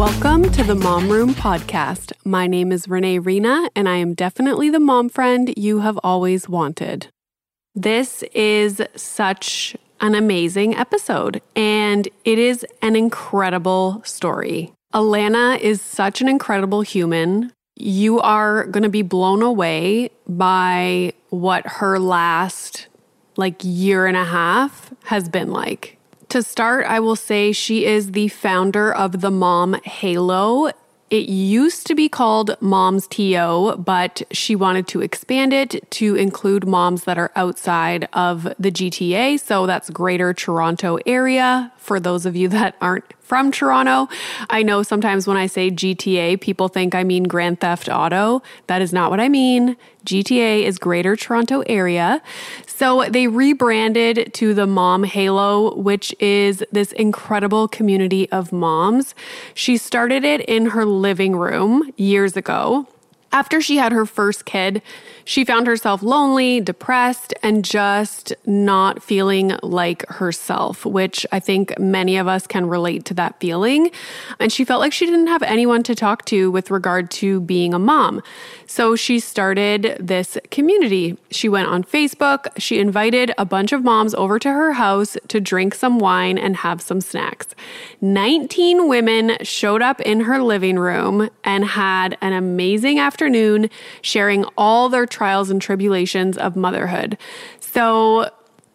Welcome to the Mom Room Podcast. My name is Renee Reina, and I am definitely the mom friend you have always wanted. This is such an amazing episode, and it is an incredible story. Alana is such an incredible human. You are going to be blown away by what her last like year and a half has been like. To start, I will say she is the founder of the Mom Halo. It used to be called Moms TO, but she wanted to expand it to include moms that are outside of the GTA. So that's Greater Toronto Area. For those of you that aren't from Toronto, I know sometimes when I say GTA, people think I mean Grand Theft Auto. That is not what I mean. GTA is Greater Toronto Area. So they rebranded to the Mom Halo, which is this incredible community of moms. She started it in her living room years ago. After she had her first kid, she found herself lonely, depressed, and just not feeling like herself, which I think many of us can relate to that feeling. And she felt like she didn't have anyone to talk to with regard to being a mom. So she started this community. She went on Facebook. She invited a bunch of moms over to her house to drink some wine and have some snacks. 19 women showed up in her living room and had an amazing afternoon sharing all their trials and tribulations of motherhood. So,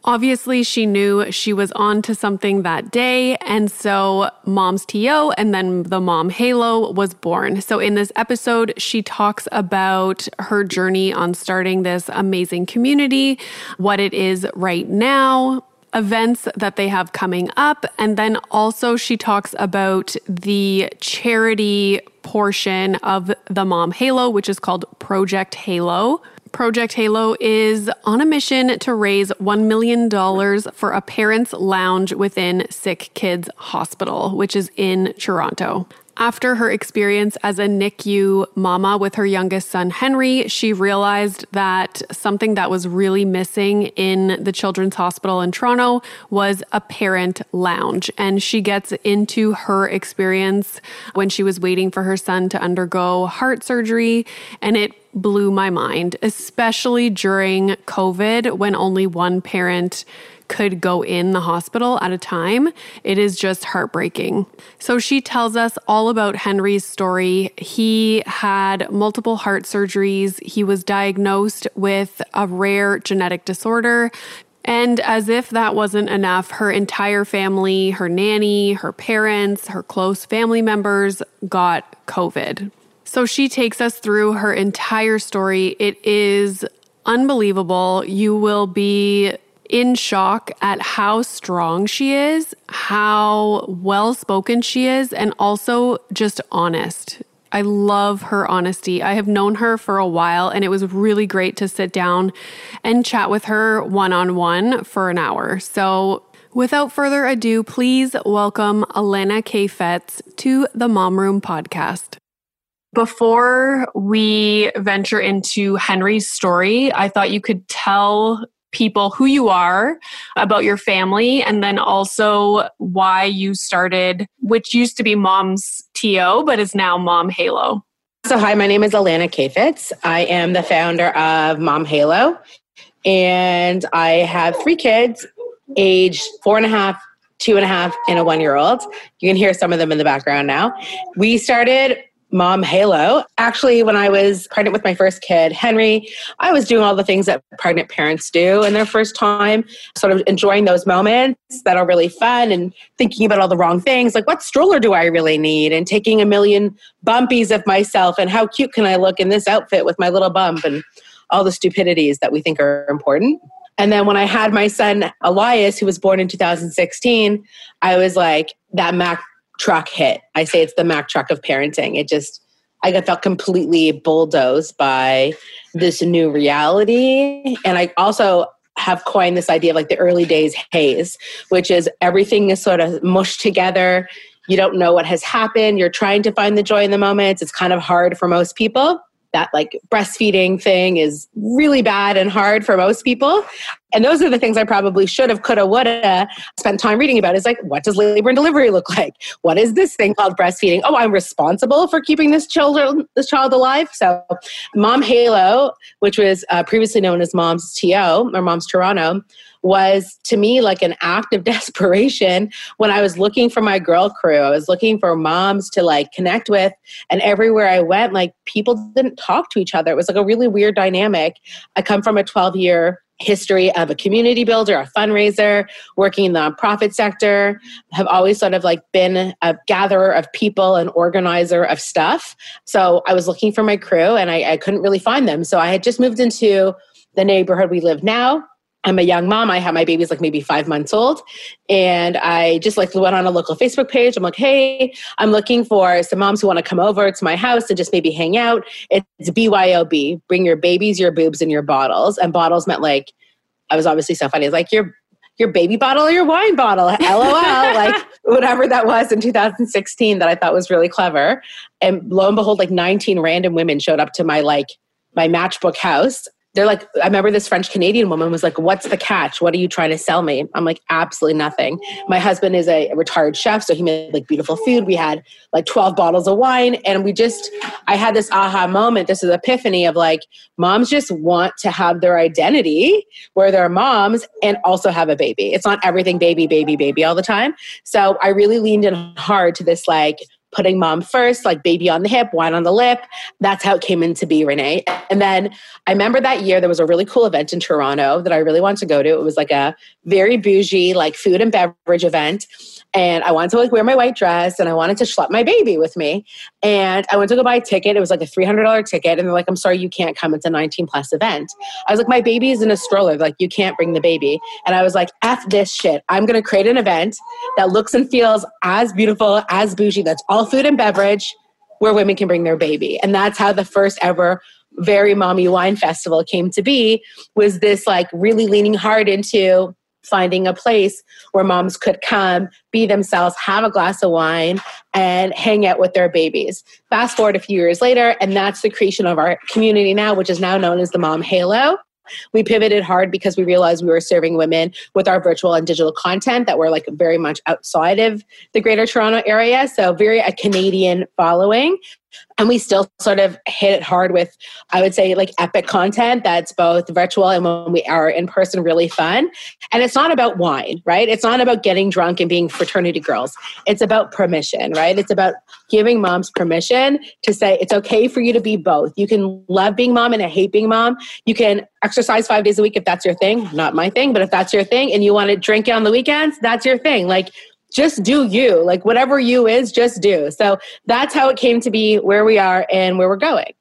Obviously, she knew she was on to something that day. And so, Mom's TO and then the Mom Halo was born. So, in this episode, she talks about her journey on starting this amazing community, what it is right now, events that they have coming up. And then also, she talks about the charity portion of the Mom Halo, which is called Project Halo. Project Halo is on a mission to raise $1 million for a parents' lounge within Sick Kids Hospital, which is in Toronto. After her experience as a NICU mama with her youngest son, Henry, she realized that something that was really missing in the Children's Hospital in Toronto was a parent lounge. And she gets into her experience when she was waiting for her son to undergo heart surgery. And it blew my mind, especially during COVID when only one parent could go in the hospital at a time. It is just heartbreaking. So she tells us all about Henry's story. He had multiple heart surgeries, he was diagnosed with a rare genetic disorder. And as if that wasn't enough, her entire family, her nanny, her parents, her close family members got COVID. So she takes us through her entire story. It is unbelievable. You will be in shock at how strong she is, how well spoken she is, and also just honest. I love her honesty. I have known her for a while, and it was really great to sit down and chat with her one on one for an hour. So, without further ado, please welcome Alana Kayfetz to the Mom Room podcast. Before we venture into Henry's story, I thought you could tell people who you are, about your family, and then also why you started, which used to be Mom's TO, but is now Mom Halo. So, hi, my name is Alana Kayfetz. I am the founder of Mom Halo, and I have three kids, age four and a half, two and a half, and a one year old. You can hear some of them in the background now. We started Mom Halo. Actually, when I was pregnant with my first kid, Henry, I was doing all the things that pregnant parents do in their first time, sort of enjoying those moments that are really fun and thinking about all the wrong things, like what stroller do I really need, and taking a million bumpies of myself, and how cute can I look in this outfit with my little bump, and all the stupidities that we think are important. And then when I had my son Elias, who was born in 2016, I was like, that Mack truck hit. I say it's the Mack truck of parenting. It just, I felt completely bulldozed by this new reality. And I also have coined this idea of like the early days haze, which is everything is sort of mushed together. You don't know what has happened. You're trying to find the joy in the moments. It's kind of hard for most people that like breastfeeding thing is really bad and hard for most people. And those are the things I probably should have, could have, would have spent time reading about. Is like, what does labor and delivery look like? What is this thing called breastfeeding? Oh, I'm responsible for keeping this child, this child alive. So, Mom Halo, which was uh, previously known as Mom's TO or Mom's Toronto, was to me like an act of desperation when I was looking for my girl crew. I was looking for moms to like connect with. And everywhere I went, like people didn't talk to each other. It was like a really weird dynamic. I come from a 12 year history of a community builder, a fundraiser, working in the nonprofit sector, have always sort of like been a gatherer of people and organizer of stuff. So I was looking for my crew and I, I couldn't really find them. So I had just moved into the neighborhood we live now I'm a young mom. I have my baby's like maybe five months old. And I just like went on a local Facebook page. I'm like, hey, I'm looking for some moms who want to come over to my house and just maybe hang out. It's BYOB, bring your babies, your boobs, and your bottles. And bottles meant like, I was obviously so funny. It's like your your baby bottle or your wine bottle, LOL, like whatever that was in 2016 that I thought was really clever. And lo and behold, like 19 random women showed up to my like my matchbook house they're like, I remember this French Canadian woman was like, What's the catch? What are you trying to sell me? I'm like, Absolutely nothing. My husband is a retired chef, so he made like beautiful food. We had like 12 bottles of wine, and we just, I had this aha moment, this is epiphany of like, moms just want to have their identity where they're moms and also have a baby. It's not everything baby, baby, baby all the time. So I really leaned in hard to this like, putting mom first, like baby on the hip, wine on the lip. That's how it came into be, Renee. And then I remember that year there was a really cool event in Toronto that I really wanted to go to. It was like a very bougie, like food and beverage event and I wanted to like wear my white dress and I wanted to schlep my baby with me. And I went to go buy a ticket. It was like a $300 ticket. And they're like, I'm sorry, you can't come. It's a 19 plus event. I was like, my baby is in a stroller. Like, you can't bring the baby. And I was like, F this shit. I'm going to create an event that looks and feels as beautiful, as bougie, that's all food and beverage where women can bring their baby. And that's how the first ever very mommy wine festival came to be was this like really leaning hard into finding a place where moms could come, be themselves, have a glass of wine, and hang out with their babies. Fast forward a few years later, and that's the creation of our community now, which is now known as the Mom Halo. We pivoted hard because we realized we were serving women with our virtual and digital content that were like very much outside of the greater Toronto area. So, very a Canadian following and we still sort of hit it hard with i would say like epic content that's both virtual and when we are in person really fun. And it's not about wine right? It's not about getting drunk and being fraternity girls. It's about permission right? It's about giving moms permission to say it's okay for you to be both. You can love being mom and hate being mom. You can exercise five days a week if that's your thing. Not my thing but if that's your thing and you want to drink on the weekends that's your thing. Like just do you. Like whatever you is, just do. So that's how it came to be where we are and where we're going.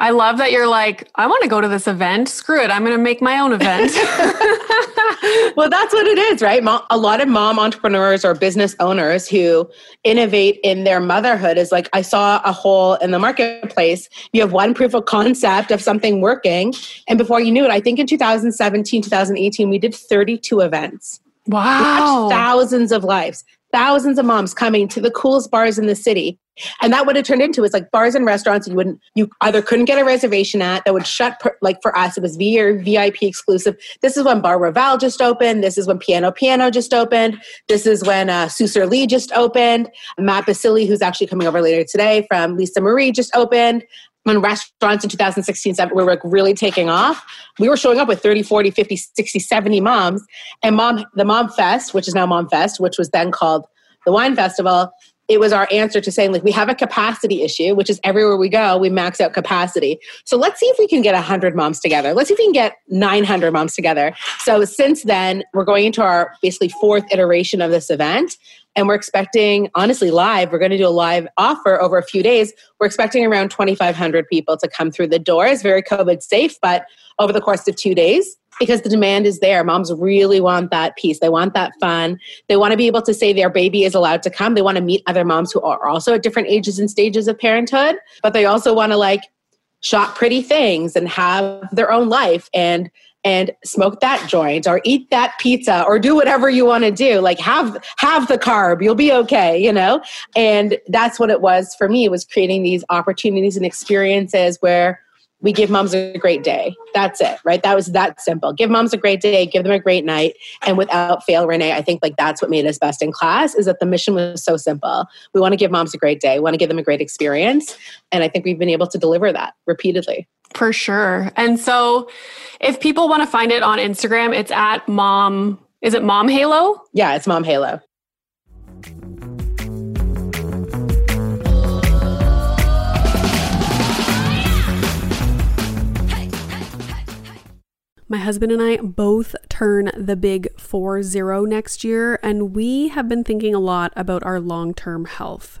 I love that you're like, I want to go to this event. Screw it. I'm going to make my own event. well, that's what it is, right? A lot of mom entrepreneurs or business owners who innovate in their motherhood is like, I saw a hole in the marketplace. You have one proof of concept of something working. And before you knew it, I think in 2017, 2018, we did 32 events. Wow. thousands of lives, thousands of moms coming to the coolest bars in the city. And that would have turned into it's like bars and restaurants you wouldn't you either couldn't get a reservation at that would shut per, like for us it was VIP exclusive. This is when Bar Raval just opened. This is when Piano Piano just opened. This is when uh, Susur Lee just opened. Matt Basile, who's actually coming over later today from Lisa Marie, just opened when restaurants in 2016 were like really taking off we were showing up with 30 40 50 60 70 moms. And mom the mom fest which is now mom fest which was then called the wine festival it was our answer to saying like we have a capacity issue which is everywhere we go we max out capacity. So let's see if we can get 100 moms together. Let's see if we can get 900 moms together. So since then we're going into our basically fourth iteration of this event and we're expecting honestly live we're going to do a live offer over a few days. We're expecting around 2500 people to come through the doors very covid safe but over the course of two days because the demand is there moms really want that piece they want that fun. They want to be able to say their baby is allowed to come. They want to meet other moms who are also at different ages and stages of parenthood but they also want to like shop pretty things and have their own life. And and smoke that joint or eat that pizza or do whatever you want to do like have have the carb you'll be okay you know? And that's what it was for me was creating these opportunities and experiences where we give moms a great day. That's it right? That was that simple. Give moms a great day give them a great night and without fail renee i think like that's what made us best in class is that the mission was so simple. We want to give moms a great day we want to give them a great experience and i think we've been able to deliver that repeatedly for sure. And so if people want to find it on Instagram, it's at mom, is it mom halo? Yeah, it's mom halo. My husband and I both turn the big 4 0 next year, and we have been thinking a lot about our long term health.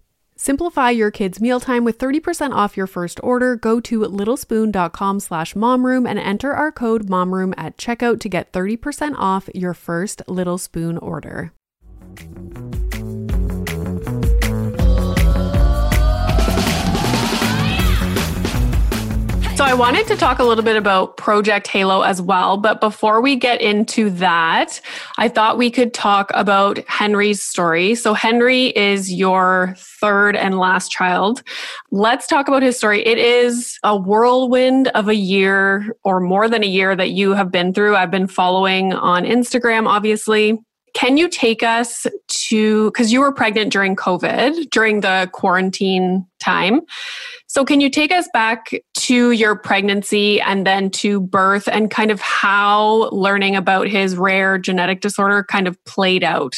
Simplify your kids' mealtime with 30% off your first order. Go to littlespoon.com slash momroom and enter our code momroom at checkout to get 30% off your first Little Spoon order. So, I wanted to talk a little bit about Project Halo as well. But before we get into that, I thought we could talk about Henry's story. So, Henry is your third and last child. Let's talk about his story. It is a whirlwind of a year or more than a year that you have been through. I've been following on Instagram, obviously. Can you take us to, because you were pregnant during COVID, during the quarantine time. So, can you take us back to your pregnancy and then to birth and kind of how learning about his rare genetic disorder kind of played out?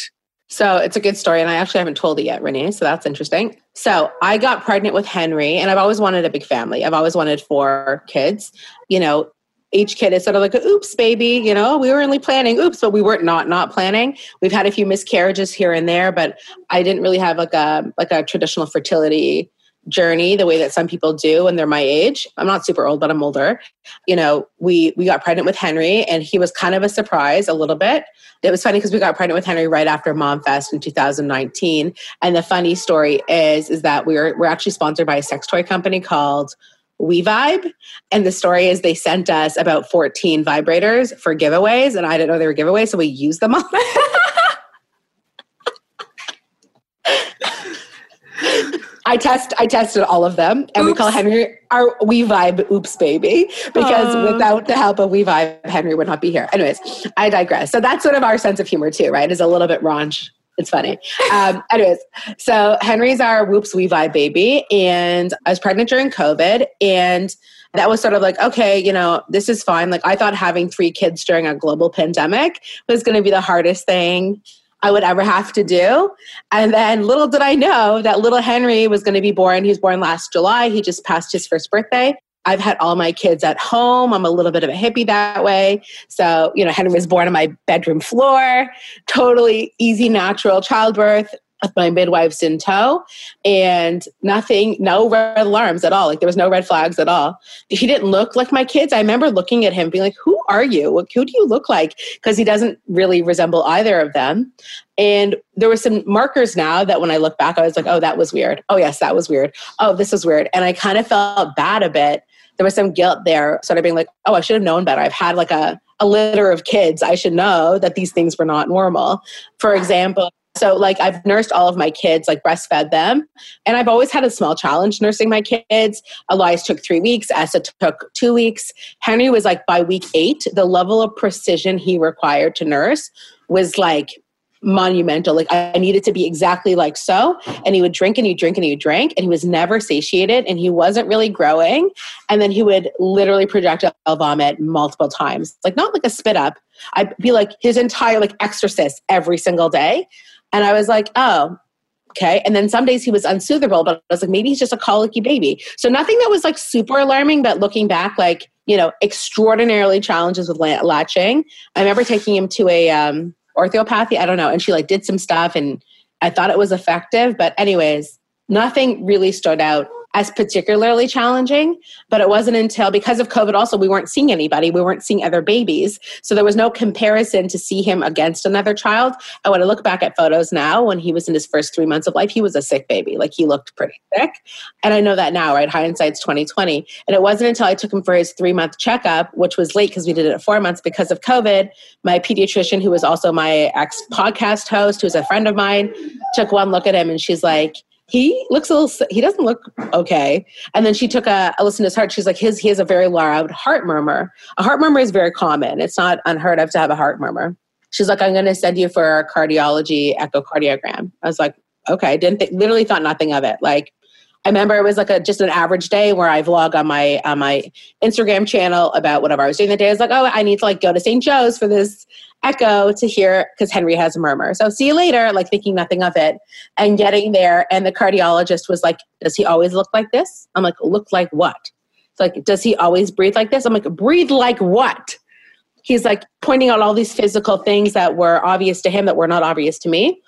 So it's a good story, and I actually haven't told it yet, Renee. So that's interesting. So I got pregnant with Henry, and I've always wanted a big family. I've always wanted four kids. You know, each kid is sort of like oops baby you know we were only planning oops but we weren't not not planning we've had a few miscarriages here and there but i didn't really have like a like a traditional fertility journey the way that some people do when they're my age. I'm not super old but i'm older. You know we we got pregnant with henry and he was kind of a surprise a little bit. It was funny because we got pregnant with henry right after mom fest in 2019 and the funny story is is that we were we're actually sponsored by a sex toy company called We-Vibe And the story is they sent us about 14 vibrators for giveaways, and I didn't know they were giveaways, so we used them all. I test I tested all of them and oops. we call Henry our We-Vibe oops baby because uh. without the help of We-Vibe Henry would not be here. Anyways, I digress. So that's sort of our sense of humor too, right? Is a little bit raunch it's funny. Um, anyways, so Henry's our whoops We-Vibe baby, and I was pregnant during COVID, and that was sort of like, okay, you know, this is fine. Like I thought having three kids during a global pandemic was going to be the hardest thing I would ever have to do. And then little did I know that little Henry was going to be born. He was born last July. He just passed his first birthday. I've had all my kids at home. I'm a little bit of a hippie that way. So, you know, Henry was born on my bedroom floor, totally easy, natural childbirth with my midwives in tow and nothing, no red alarms at all. Like there was no red flags at all. He didn't look like my kids. I remember looking at him being like, who are you? Who do you look like? Because he doesn't really resemble either of them. And there were some markers now that when I look back, I was like, oh, that was weird. Oh, yes, that was weird. Oh, this was weird. And I kind of felt bad a bit there was some guilt there, sort of being like, oh, I should have known better. I've had like a, a litter of kids. I should know that these things were not normal. For example, so like I've nursed all of my kids, like breastfed them. And I've always had a small challenge nursing my kids. Elias took three weeks, Essa took two weeks. Henry was like by week eight, the level of precision he required to nurse was like monumental. Like I needed to be exactly like so. And he would drink and he'd drink and he'd drink and he was never satiated and he wasn't really growing. And then he would literally projectile vomit multiple times. Like not like a spit up. I'd be like his entire like exorcist every single day. And I was like, oh, okay. And then some days he was unsoothable, but I was like, maybe he's just a colicky baby. So nothing that was like super alarming, but looking back, like, you know, extraordinarily challenges with latching. I remember taking him to a um, orthopathy. I don't know. And she like did some stuff and I thought it was effective. But, anyways, nothing really stood out as particularly challenging. But it wasn't until because of COVID, also, we weren't seeing anybody, we weren't seeing other babies. So there was no comparison to see him against another child. And when I look back at photos now, when he was in his first three months of life, he was a sick baby. Like he looked pretty sick. And I know that now, right? Hindsight's 2020. And it wasn't until I took him for his three month checkup, which was late because we did it at four months because of COVID. My pediatrician, who was also my ex podcast host, who's a friend of mine, took one look at him and she's like, he looks a little he doesn't look okay. And then she took a, a listen to his heart. She's like his he has a very loud heart murmur. A heart murmur is very common. It's not unheard of to have a heart murmur. She's like i'm going to send you for a cardiology echocardiogram. I was like okay. Didn't think literally thought nothing of it. Like I remember it was like a just an average day where I vlog on my on my Instagram channel about whatever I was doing the day. I was like, oh, I need to like go to St. Joe's for this echo to hear because Henry has a murmur. So see you later, like thinking nothing of it. And getting there, and the cardiologist was like, Does he always look like this? I'm like, look like what? It's like, does he always breathe like this? I'm like, breathe like what? He's like pointing out all these physical things that were obvious to him that were not obvious to me.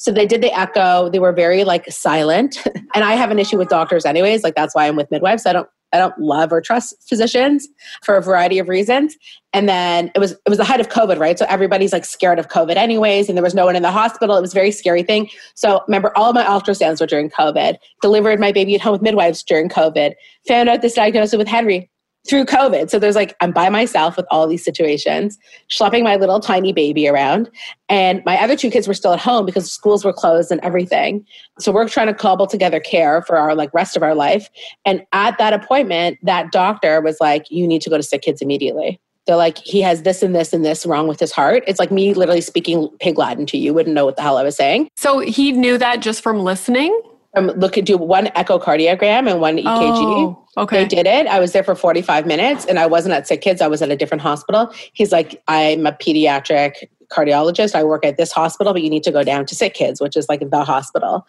So they did the echo. They were very like silent. and I have an issue with doctors anyways. Like that's why I'm with midwives. I don't I don't love or trust physicians for a variety of reasons. And then it was it was the height of COVID, right? So everybody's like scared of COVID anyways, and there was no one in the hospital. It was a very scary thing. So remember, all of my ultrasounds were during COVID. Delivered my baby at home with midwives during COVID. Found out this diagnosis with Henry through COVID. So there's like, I'm by myself with all these situations, schlepping my little tiny baby around. And my other two kids were still at home because schools were closed and everything. So we're trying to cobble together care for our like rest of our life. And at that appointment, that doctor was like, you need to go to sick kids immediately. They're like, he has this and this and this wrong with his heart. It's like me literally speaking pig Latin to you, wouldn't know what the hell I was saying. So he knew that just from listening? Um, look at do one echocardiogram and one EKG. Oh, okay. They did it. I was there for 45 minutes and I wasn't at Sick Kids. I was at a different hospital. He's like, I'm a pediatric cardiologist. I work at this hospital, but you need to go down to Sick Kids, which is like the hospital.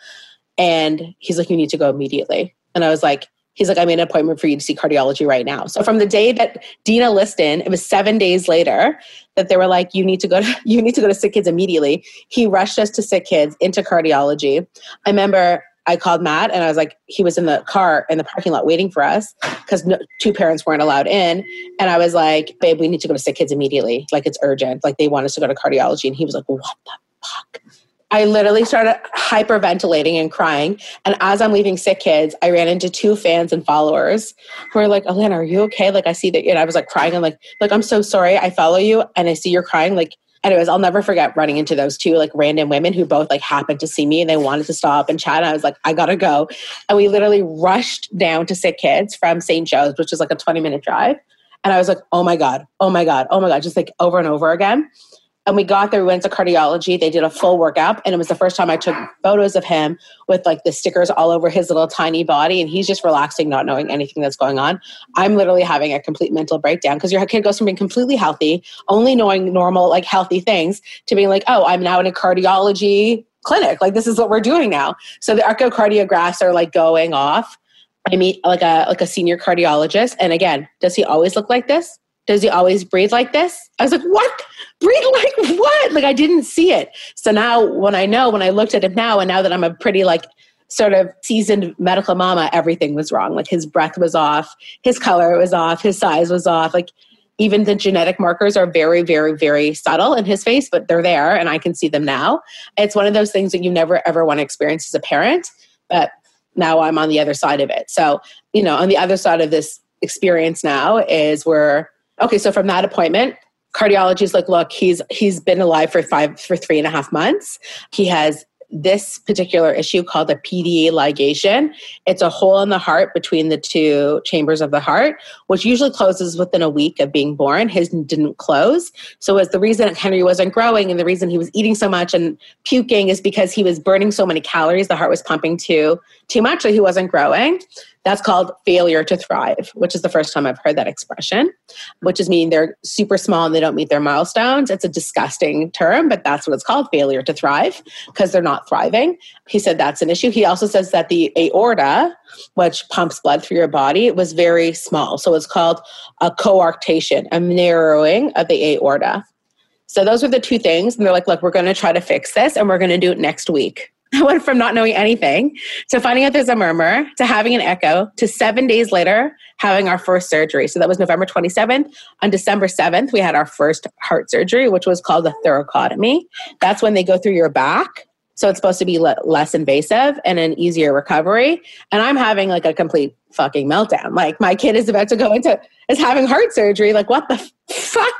And he's like, you need to go immediately. And I was like, he's like, I made an appointment for you to see cardiology right now. So from the day that Dina Liston, it was seven days later that they were like, you need to go to, you need to go to Sick Kids immediately. He rushed us to Sick Kids into cardiology. I remember I called Matt and I was like, he was in the car in the parking lot waiting for us because no, two parents weren't allowed in. And I was like, babe, we need to go to sick kids immediately. Like it's urgent. Like they want us to go to cardiology. And he was like, what the fuck? I literally started hyperventilating and crying. And as I'm leaving sick kids, I ran into two fans and followers who are like, Alana, are you okay? Like I see that, and I was like crying. I'm like, like, I'm so sorry. I follow you and I see you're crying. Like, anyways, I'll never forget running into those two like random women who both like happened to see me and they wanted to stop and chat. And I was like, I gotta go. And we literally rushed down to Sick Kids from St. Joe's, which is like a 20 minute drive. And I was like, oh my God, oh my God, oh my God, just like over and over again. And we got there, we went to cardiology. They did a full workup. And it was the first time I took photos of him with like the stickers all over his little tiny body. And he's just relaxing, not knowing anything that's going on. I'm literally having a complete mental breakdown because your kid goes from being completely healthy, only knowing normal, like healthy things, to being like, oh, I'm now in a cardiology clinic. Like this is what we're doing now. So the echocardiographs are like going off. I meet like a like a senior cardiologist. And again, does he always look like this? Does he always breathe like this? I was like, what? Breathe like what? Like I didn't see it. So now when I know, when I looked at him now, and now that I'm a pretty like sort of seasoned medical mama, everything was wrong. Like his breath was off, his color was off, his size was off. Like even the genetic markers are very, very, very subtle in his face, but they're there and I can see them now. It's one of those things that you never ever want to experience as a parent, but now I'm on the other side of it. So, you know, on the other side of this experience now is where okay, so from that appointment, cardiology's like, look, he's he's been alive for five for three and a half months. He has this particular issue called a PDA ligation. It's a hole in the heart between the two chambers of the heart, which usually closes within a week of being born. His didn't close. So was the reason Henry wasn't growing and the reason he was eating so much and puking is because he was burning so many calories. The heart was pumping too too much, so he wasn't growing. That's called failure to thrive, which is the first time I've heard that expression, which is mean they're super small and they don't meet their milestones. It's a disgusting term, but that's what it's called failure to thrive because they're not thriving. He said that's an issue. He also says that the aorta, which pumps blood through your body, was very small. So it's called a coarctation, a narrowing of the aorta. So those are the two things. And they're like, look, we're going to try to fix this and we're going to do it next week. I went from not knowing anything to finding out there's a murmur to having an echo to seven days later having our first surgery. So that was November 27th. On December 7th, we had our first heart surgery, which was called a thoracotomy. That's when they go through your back. So it's supposed to be le- less invasive and an easier recovery. And I'm having like a complete fucking meltdown. Like my kid is about to go into, is having heart surgery. Like what the fuck?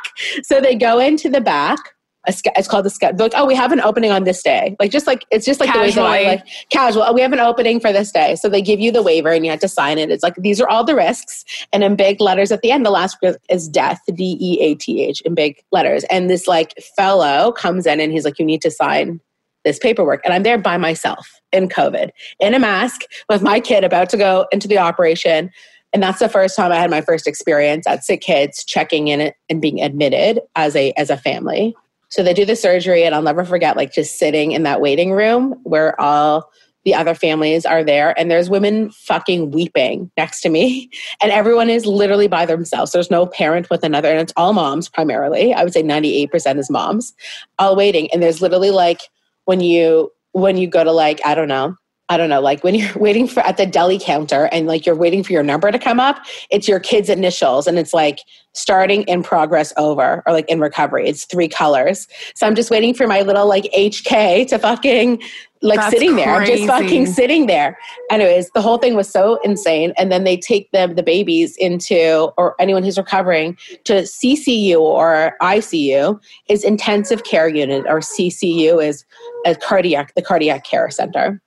So they go into the back a, it's called the schedule. Like, oh, we have an opening on this day. Like, just like it's just like Casually. the way that I like casual. Oh, we have an opening for this day. So they give you the waiver and you have to sign it. It's like these are all the risks, and in big letters at the end, the last is death, D E A T H, in big letters. And this like fellow comes in and he's like, you need to sign this paperwork, and I'm there by myself in COVID in a mask with my kid about to go into the operation. And that's the first time I had my first experience at Sick Kids checking in and being admitted as a as a family. So they do the surgery, and I'll never forget like just sitting in that waiting room where all the other families are there, and there's women fucking weeping next to me, and everyone is literally by themselves. There's no parent with another, and it's all moms primarily. I would say 98% is moms, all waiting. And there's literally like when you when you go to like I don't know I don't know, like when you're waiting for at the deli counter and like you're waiting for your number to come up, it's your kid's initials and it's like starting in progress over or like in recovery. It's three colors. So I'm just waiting for my little like HK to fucking like That's sitting there, Crazy. I'm just fucking sitting there. Anyways, the whole thing was so insane. And then they take them, the babies, into or anyone who's recovering to CCU or ICU is intensive care unit, or CCU is a cardiac, the cardiac care center.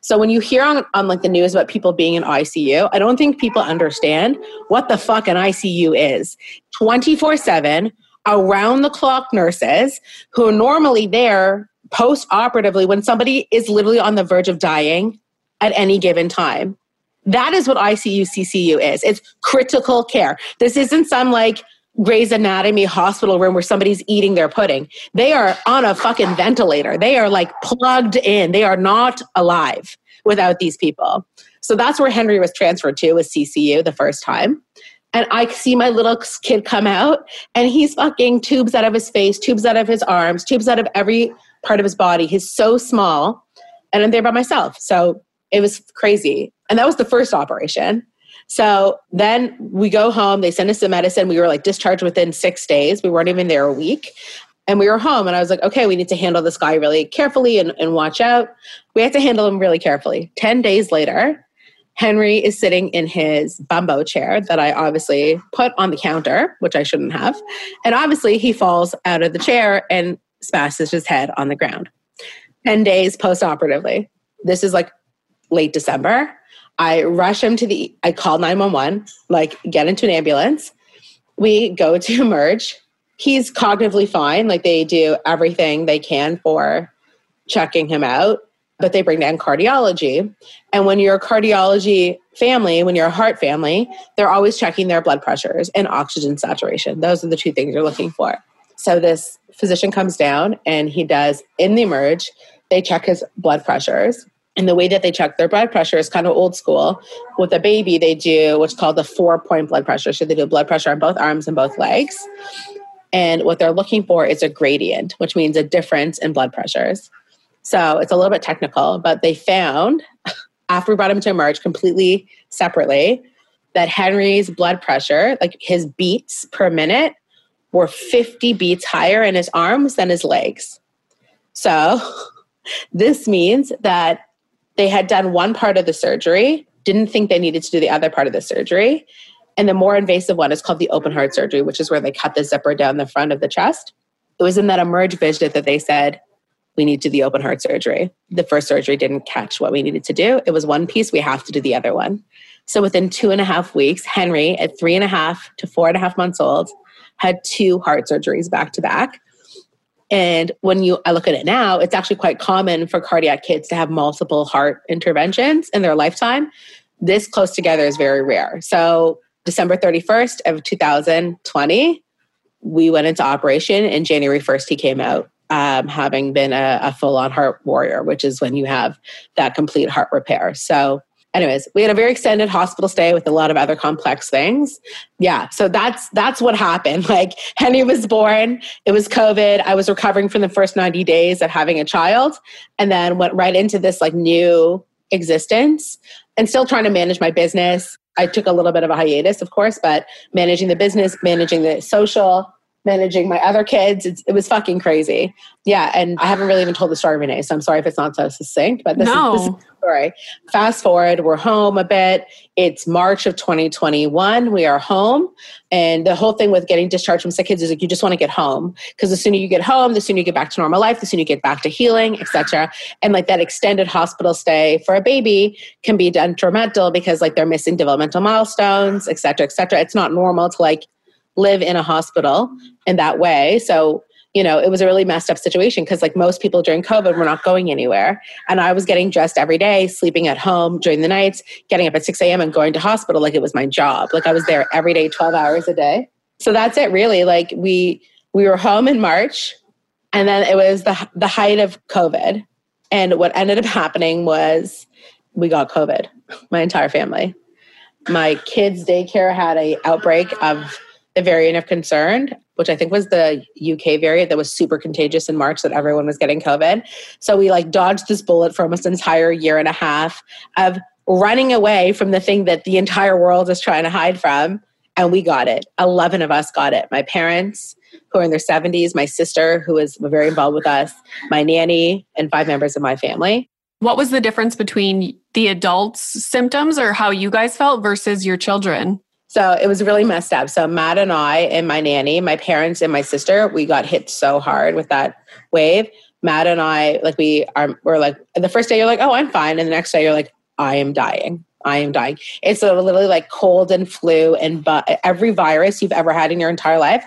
So when you hear on, on like the news about people being in ICU, I don't think people understand what the fuck an ICU is. 24/7 around the clock nurses who are normally there post operatively when somebody is literally on the verge of dying at any given time. That is what ICU CCU is. It's critical care. This isn't some like Grey's Anatomy hospital room where somebody's eating their pudding. They are on a fucking ventilator. They are like plugged in. They are not alive without these people. So that's where Henry was transferred to was CCU the first time. And I see my little kid come out and he's fucking tubes out of his face, tubes out of his arms, tubes out of every part of his body. He's so small. And I'm there by myself. So it was crazy. And that was the first operation. So then we go home. They send us the medicine. We were like discharged within six days. We weren't even there a week. And we were home. And I was like, okay, we need to handle this guy really carefully and, and watch out. We had to handle him really carefully. 10 days later, Henry is sitting in his bumbo chair that I obviously put on the counter, which I shouldn't have. And obviously, he falls out of the chair and smashes his head on the ground. 10 days post operatively. This is like late December. I rush him to the, I call 911, like get into an ambulance. We go to emerge. He's cognitively fine. Like they do everything they can for checking him out, but they bring down cardiology. And when you're a cardiology family, when you're a heart family, they're always checking their blood pressures and oxygen saturation. Those are the two things you're looking for. So this physician comes down and he does in the emerge, they check his blood pressures. And the way that they check their blood pressure is kind of old school. With a baby, they do what's called the four point blood pressure. So they do blood pressure on both arms and both legs. And what they're looking for is a gradient, which means a difference in blood pressures. So it's a little bit technical, but they found after we brought him to emerge completely separately that Henry's blood pressure, like his beats per minute, were 50 beats higher in his arms than his legs. So this means that they had done one part of the surgery, didn't think they needed to do the other part of the surgery. And the more invasive one is called the open heart surgery, which is where they cut the zipper down the front of the chest. It was in that emerge visit that they said, we need to do the open heart surgery. The first surgery didn't catch what we needed to do. It was one piece, we have to do the other one. So within two and a half weeks, Henry, at three and a half to four and a half months old, had two heart surgeries back to back. And when you I look at it now, it's actually quite common for cardiac kids to have multiple heart interventions in their lifetime. This close together is very rare. So December 31st of 2020, we went into operation and January 1st he came out um, having been a, a full-on heart warrior, which is when you have that complete heart repair. So anyways we had a very extended hospital stay with a lot of other complex things. Yeah so that's that's what happened. Like henry was born it was covid i was recovering from the first 90 days of having a child and then went right into this like new existence and still trying to manage my business. I took a little bit of a hiatus of course but managing the business managing the social managing my other kids. It's, it was fucking crazy. Yeah and i haven't really even told the story renee so i'm sorry if it's not so succinct but this, No. is, this is the story. Fast forward we're home a bit. It's march of 2021 we are home and the whole thing with getting discharged from sick kids is like you just want to get home because the sooner you get home the sooner you get back to normal life the sooner you get back to healing etc and like that extended hospital stay for a baby can be detrimental because like they're missing developmental milestones etc etc it's not normal to like live in a hospital in that way. So, you know, it was a really messed up situation because, like most people during COVID, were not going anywhere. And I was getting dressed every day, sleeping at home during the nights, getting up at 6 a.m. and going to hospital like it was my job. Like I was there every day, 12 hours a day. So that's it really. Like we we were home in March and then it was the the height of COVID. And what ended up happening was we got COVID, my entire family. My kids' daycare had a outbreak of the variant of concern, which I think was the UK variant that was super contagious in March that everyone was getting COVID. So we like dodged this bullet for almost an entire year and a half of running away from the thing that the entire world is trying to hide from. And we got it. 11 of us got it. My parents, who are in their 70s, my sister, who was very involved with us, my nanny, and five members of my family. What was the difference between the adults' symptoms or how you guys felt versus your children? So it was really messed up. So Matt and I and my nanny, my parents and my sister, we got hit so hard with that wave. Matt and I, like we are, we're like the first day you're like, oh, I'm fine, and the next day you're like, I am dying. I am dying. It's literally like cold and flu and but every virus you've ever had in your entire life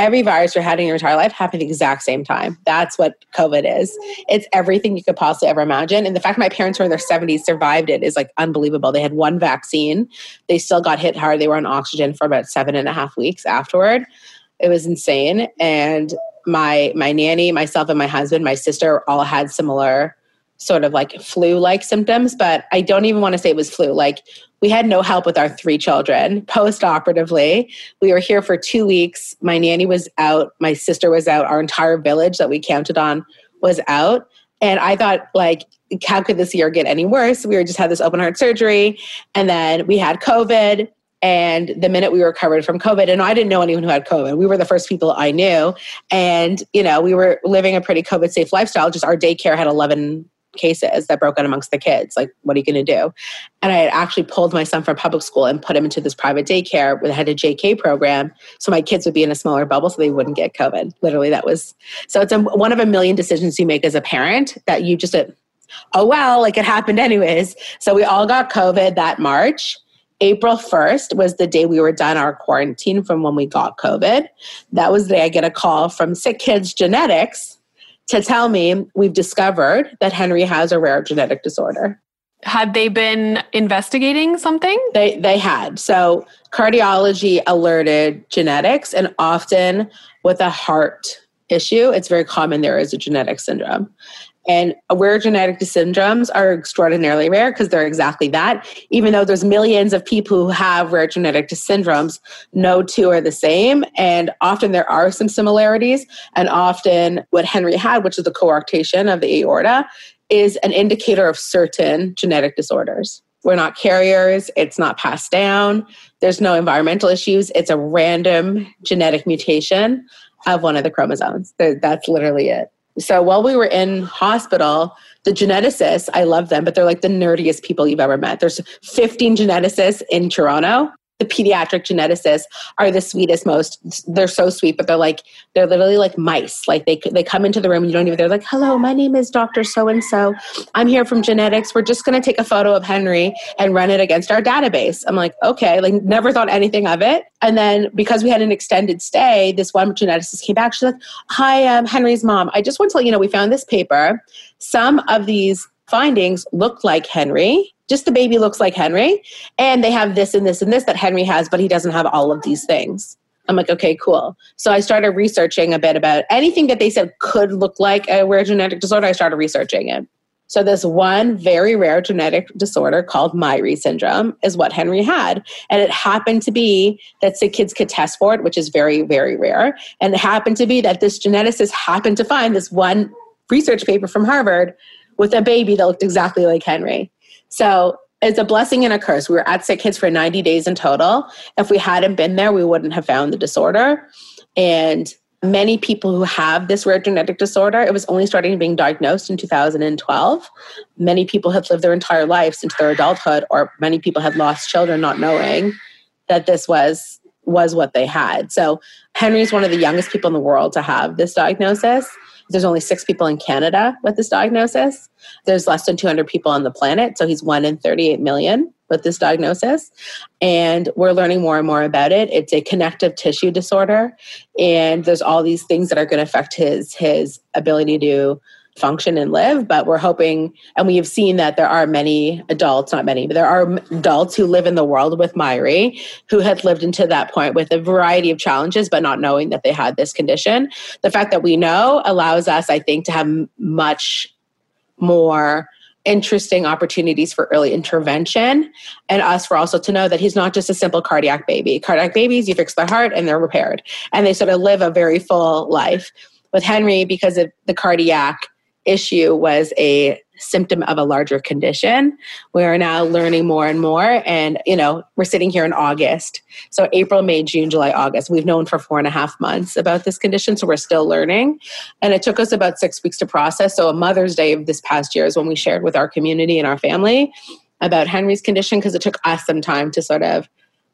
every virus you're had in your entire life happened at the exact same time. That's what COVID is. It's everything you could possibly ever imagine. And the fact my parents were in their 70s survived it is like unbelievable. They had one vaccine. They still got hit hard. They were on oxygen for about seven and a half weeks afterward. It was insane. And my my nanny, myself and my husband, my sister all had similar sort of like flu like symptoms, but I don't even want to say it was flu. Like we had no help with our three children post operatively. We were here for two weeks. My nanny was out, my sister was out, our entire village that we counted on was out. And I thought, like, how could this year get any worse? We just had this open heart surgery, and then we had COVID. And the minute we recovered from COVID, and I didn't know anyone who had COVID, we were the first people I knew. And, you know, we were living a pretty COVID safe lifestyle. Just our daycare had 11 cases that broke out amongst the kids. Like, what are you going to do? And I had actually pulled my son from public school and put him into this private daycare that had a JK program. So my kids would be in a smaller bubble so they wouldn't get COVID. Literally, that was so it's a, one of a million decisions you make as a parent that you just, oh, well, like it happened anyways. So we all got COVID that March. April 1st was the day we were done our quarantine from when we got COVID. That was the day I get a call from Sick Kids Genetics to tell me we've discovered that Henry has a rare genetic disorder. Had they been investigating something? They they had. So cardiology alerted genetics and often with a heart issue, it's very common there is a genetic syndrome. And rare genetic syndromes are extraordinarily rare because they're exactly that. Even though there's millions of people who have rare genetic syndromes, no two are the same. And often there are some similarities. And often what Henry had, which is the coarctation of the aorta, is an indicator of certain genetic disorders. We're not carriers, it's not passed down, there's no environmental issues. It's a random genetic mutation of one of the chromosomes. That's literally it. So while we were in hospital, the geneticists, I love them, but they're like the nerdiest people you've ever met. There's 15 geneticists in Toronto the pediatric geneticists are the sweetest most they're so sweet but they're like they're literally like mice. Like they they come into the room and you don't even they're like hello my name is dr so and so i'm here from genetics. We're just going to take a photo of henry and run it against our database. I'm like okay. Like never thought anything of it. And then because we had an extended stay this one geneticist came back. She's like hi i'm henry's mom. I just want to let you know we found this paper. Some of these findings look like henry just the baby looks like Henry. And they have this and this and this that Henry has, but he doesn't have all of these things. I'm like, okay, cool. So I started researching a bit about anything that they said could look like a rare genetic disorder. I started researching it. So this one very rare genetic disorder called Myhre syndrome is what Henry had. And it happened to be that sick kids could test for it, which is very, very rare. And it happened to be that this geneticist happened to find this one research paper from Harvard with a baby that looked exactly like Henry. So it's a blessing and a curse. We were at Sick Kids for 90 days in total. If we hadn't been there, we wouldn't have found the disorder. And many people who have this rare genetic disorder, it was only starting being diagnosed in 2012. Many people have lived their entire lives into their adulthood, or many people had lost children not knowing that this was was what they had. So Henry's one of the youngest people in the world to have this diagnosis. There's only six people in Canada with this diagnosis. There's less than 200 people on the planet. So he's one in 38 million with this diagnosis. And we're learning more and more about it. It's a connective tissue disorder. And there's all these things that are going to affect his, his ability to function and live. But we're hoping, and we have seen that there are many adults, not many, but there are adults who live in the world with Myhre who had lived into that point with a variety of challenges, but not knowing that they had this condition. The fact that we know allows us, I think, to have much more interesting opportunities for early intervention and us for also to know that he's not just a simple cardiac baby cardiac babies you fix their heart and they're repaired and they sort of live a very full life with henry because of the cardiac issue was a symptom of a larger condition. We are now learning more and more. And, you know, we're sitting here in August. So April, May, June, July, August. We've known for four and a half months about this condition. So we're still learning. And it took us about six weeks to process. So a Mother's Day of this past year is when we shared with our community and our family about Henry's condition because it took us some time to sort of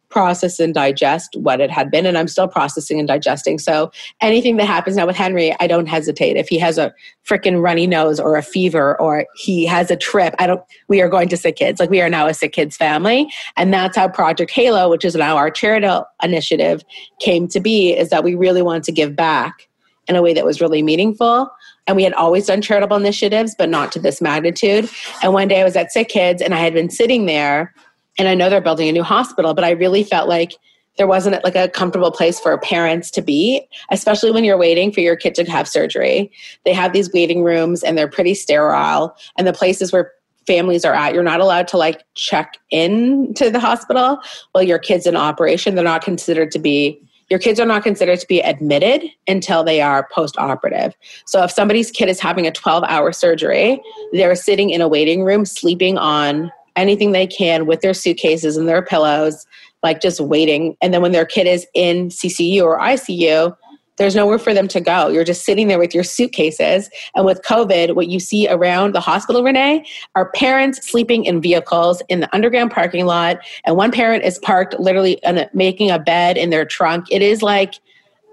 process and digest what it had been and i'm still processing and digesting. So anything that happens now with henry i don't hesitate. If he has a freaking runny nose or a fever or he has a trip i don't we are going to sick kids. Like we are now a sick kids family. And that's how project halo which is now our charitable initiative came to be is that we really want to give back in a way that was really meaningful. And we had always done charitable initiatives but not to this magnitude. And one day i was at sick kids and i had been sitting there and I know they're building a new hospital, but I really felt like there wasn't like a comfortable place for parents to be, especially when you're waiting for your kid to have surgery. They have these waiting rooms and they're pretty sterile, and the places where families are at, you're not allowed to like check in to the hospital while your kid's in operation. They're not considered to be your kids are not considered to be admitted until they are post operative. So if somebody's kid is having a 12 hour surgery, they're sitting in a waiting room sleeping on anything they can with their suitcases and their pillows, like just waiting. And then when their kid is in CCU or ICU, there's nowhere for them to go. You're just sitting there with your suitcases. And with COVID, what you see around the hospital, Renee, are parents sleeping in vehicles in the underground parking lot. And one parent is parked literally a, making a bed in their trunk. It is like,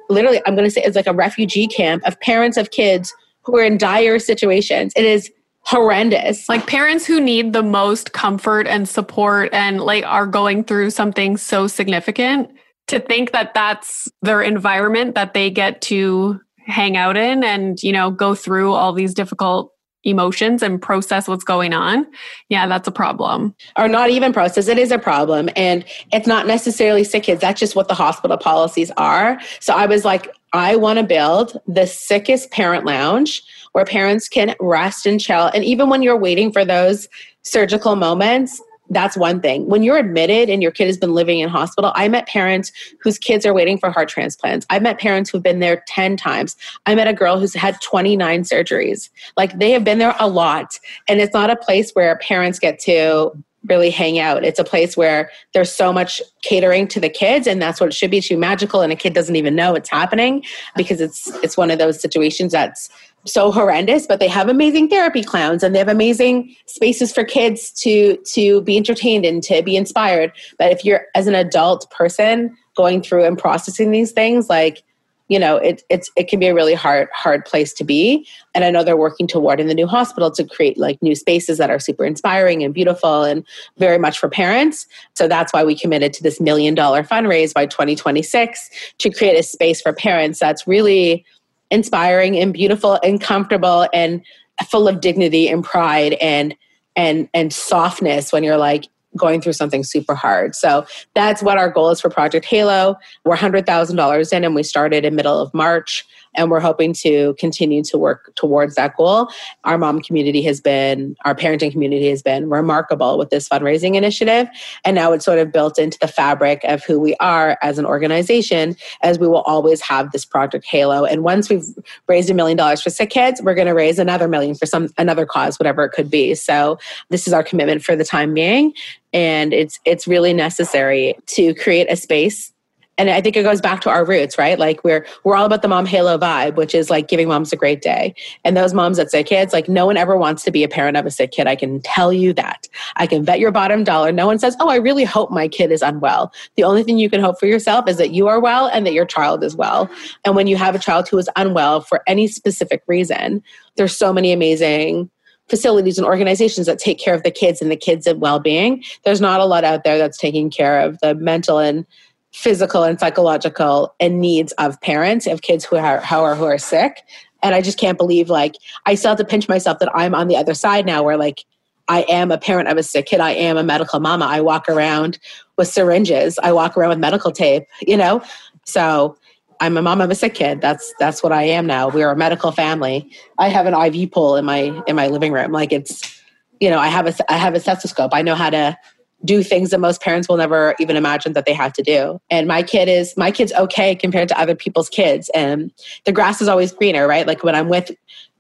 literally, I'm going to say it's like a refugee camp of parents of kids who are in dire situations. It is horrendous. Like parents who need the most comfort and support and like are going through something so significant to think that that's their environment that they get to hang out in and, you know, go through all these difficult emotions and process what's going on. Yeah, that's a problem. Or not even process. It is a problem. And it's not necessarily sick kids. That's just what the hospital policies are. So I was like, I want to build the sickest parent lounge where parents can rest and chill. And even when you're waiting for those surgical moments, that's one thing. When you're admitted and your kid has been living in hospital, I met parents whose kids are waiting for heart transplants. I've met parents who've been there 10 times. I met a girl who's had 29 surgeries. Like they have been there a lot. And it's not a place where parents get to really hang out. It's a place where there's so much catering to the kids and that's what it should be. Too magical and a kid doesn't even know it's happening because it's it's one of those situations that's so horrendous. But they have amazing therapy clowns and they have amazing spaces for kids to to be entertained and to be inspired. But if you're as an adult person going through and processing these things like you know it, it's it can be a really hard hard place to be. And i know they're working toward in the new hospital to create like new spaces that are super inspiring and beautiful and very much for parents. So that's why we committed to this million dollar fundraise by 2026 to create a space for parents that's really inspiring and beautiful and comfortable and full of dignity and pride and and and softness when you're like going through something super hard. So that's what our goal is for Project Halo. We're $100,000 in and we started in middle of March and we're hoping to continue to work towards that goal. Our mom community has been, our parenting community has been remarkable with this fundraising initiative. And now it's sort of built into the fabric of who we are as an organization, as we will always have this Project Halo. And once we've raised a million dollars for sick kids, we're going to raise another million for some another cause, whatever it could be. So this is our commitment for the time being. And it's it's really necessary to create a space and I think it goes back to our roots, right? Like we're we're all about the mom halo vibe, which is like giving moms a great day. And those moms that say kids, like no one ever wants to be a parent of a sick kid. I can tell you that. I can bet your bottom dollar. No one says, "Oh, I really hope my kid is unwell." The only thing you can hope for yourself is that you are well and that your child is well. And when you have a child who is unwell for any specific reason, there's so many amazing facilities and organizations that take care of the kids and the kids' well-being. There's not a lot out there that's taking care of the mental and physical and psychological and needs of parents of kids who are who are who are sick. And i just can't believe like i still have to pinch myself that i'm on the other side now where like i am a parent of a sick kid. I am a medical mama. I walk around with syringes. I walk around with medical tape you know? So i'm a mom of a sick kid. That's that's what i am now. We're a medical family. I have an iv pole in my in my living room. Like it's you know i have a i have a stethoscope. I know how to do things that most parents will never even imagine that they have to do. And my kid is my kid's okay compared to other people's kids. And the grass is always greener, right? Like when I'm with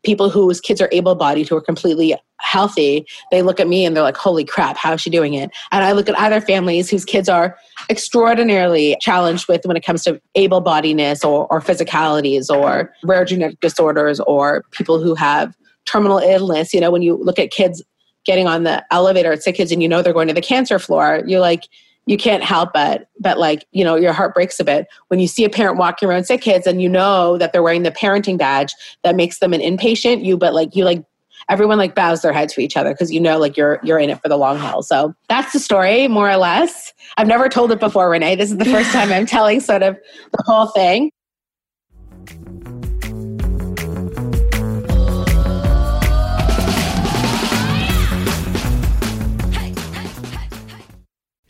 people whose kids are able bodied who are completely healthy, they look at me and they're like, holy crap, how is she doing it? And I look at other families whose kids are extraordinarily challenged with when it comes to able bodiness or, or physicalities or rare genetic disorders or people who have terminal illness. You know, when you look at kids getting on the elevator at sick kids and you know they're going to the cancer floor, you're like, you can't help but but like you know your heart breaks a bit. When you see a parent walking around sick kids and you know that they're wearing the parenting badge that makes them an inpatient you but like you like everyone like bows their head to each other because you know like you're you're in it for the long haul. So that's the story more or less. I've never told it before renee. This is the first time i'm telling sort of the whole thing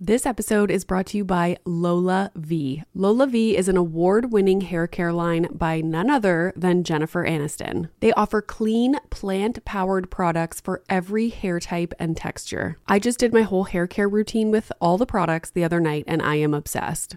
This episode is brought to you by LolaVie. Lola V is an award winning hair care line by none other than Jennifer Aniston. They offer clean, plant powered products for every hair type and texture. I just did my whole hair care routine with all the products the other night and I am obsessed.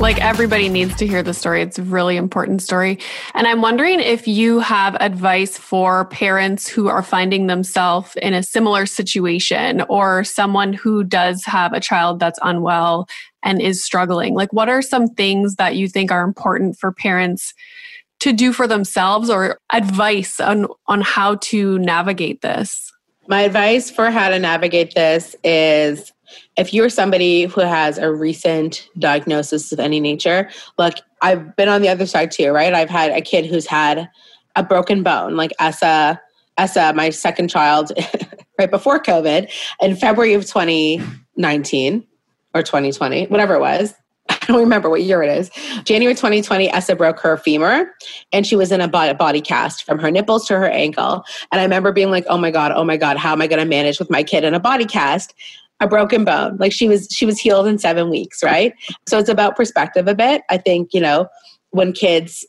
Like everybody needs to hear the story. It's a really important story. And I'm wondering if you have advice for parents who are finding themselves in a similar situation or someone who does have a child that's unwell and is struggling. Like, what are some things that you think are important for parents to do for themselves or advice on, on how to navigate this? My advice for how to navigate this is if you're somebody who has a recent diagnosis of any nature, look, I've been on the other side too, right? I've had a kid who's had a broken bone, like Essa, Essa, my second child, right before COVID, in February of 2019 or 2020, whatever it was. Don't remember what year it is. January 2020, Essa broke her femur and she was in a body cast from her nipples to her ankle. And I remember being like, oh my God, oh my God, how am I going to manage with my kid in a body cast? a broken bone like she was she was healed in seven weeks right so it's about perspective a bit i think you know when kids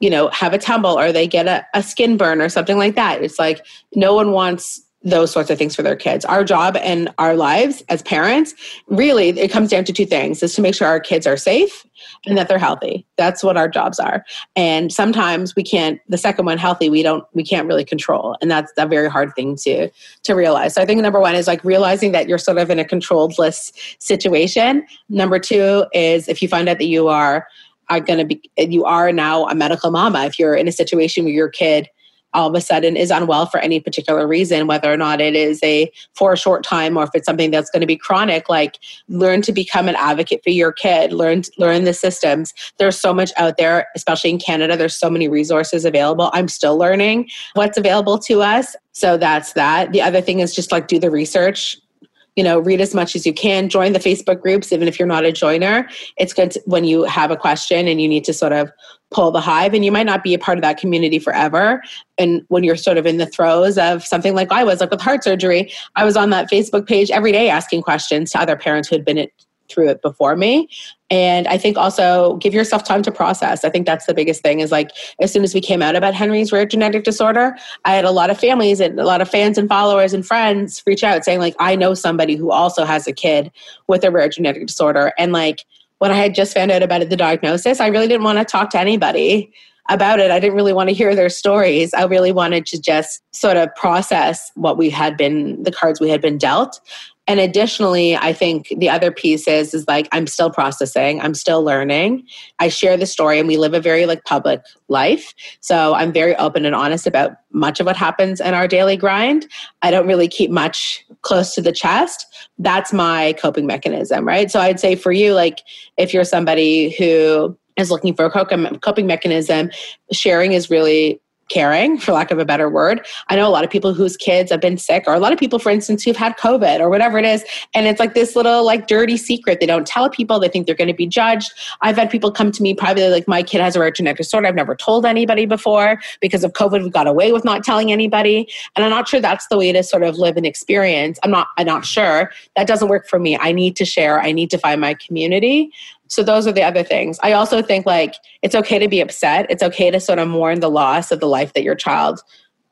you know have a tumble or they get a, a skin burn or something like that it's like no one wants those sorts of things for their kids. Our job and our lives as parents, really, it comes down to two things is to make sure our kids are safe and that they're healthy. That's what our jobs are. And sometimes we can't, the second one, healthy, we don't, we can't really control. And that's a very hard thing to, to realize. So I think number one is like realizing that you're sort of in a controlled list situation. Number two is if you find out that you are, are going to be, you are now a medical mama, if you're in a situation where your kid all of a sudden is unwell for any particular reason, whether or not it is a for a short time or if it's something that's going to be chronic, like learn to become an advocate for your kid, learn learn the systems. There's so much out there, especially in Canada. There's so many resources available. I'm still learning what's available to us. So that's that. The other thing is just like do the research you know read as much as you can join the facebook groups even if you're not a joiner it's good to, when you have a question and you need to sort of pull the hive and you might not be a part of that community forever. And when you're sort of in the throes of something like i was like with heart surgery i was on that facebook page every day asking questions to other parents who had been it through it before me. And i think also give yourself time to process. I think that's the biggest thing is like as soon as we came out about henry's rare genetic disorder i had a lot of families and a lot of fans and followers and friends reach out saying like i know somebody who also has a kid with a rare genetic disorder. And like when i had just found out about it, the diagnosis i really didn't want to talk to anybody about it. I didn't really want to hear their stories. I really wanted to just sort of process what we had been, the cards we had been dealt, and additionally i think the other piece is is like i'm still processing i'm still learning. I share the story and we live a very like public life. So i'm very open and honest about much of what happens in our daily grind. I don't really keep much close to the chest. That's my coping mechanism right? So i'd say for you like if you're somebody who is looking for a coping mechanism sharing is really caring, for lack of a better word. I know a lot of people whose kids have been sick, or a lot of people, for instance, who've had COVID or whatever it is. And it's like this little like dirty secret. They don't tell people, they think they're going to be judged. I've had people come to me privately, like, my kid has a rare genetic disorder. I've never told anybody before. Because of COVID, we got away with not telling anybody. And I'm not sure that's the way to sort of live an experience. I'm not, I'm not sure. That doesn't work for me. I need to share, I need to find my community. So those are the other things. I also think like it's okay to be upset. It's okay to sort of mourn the loss of the life that your child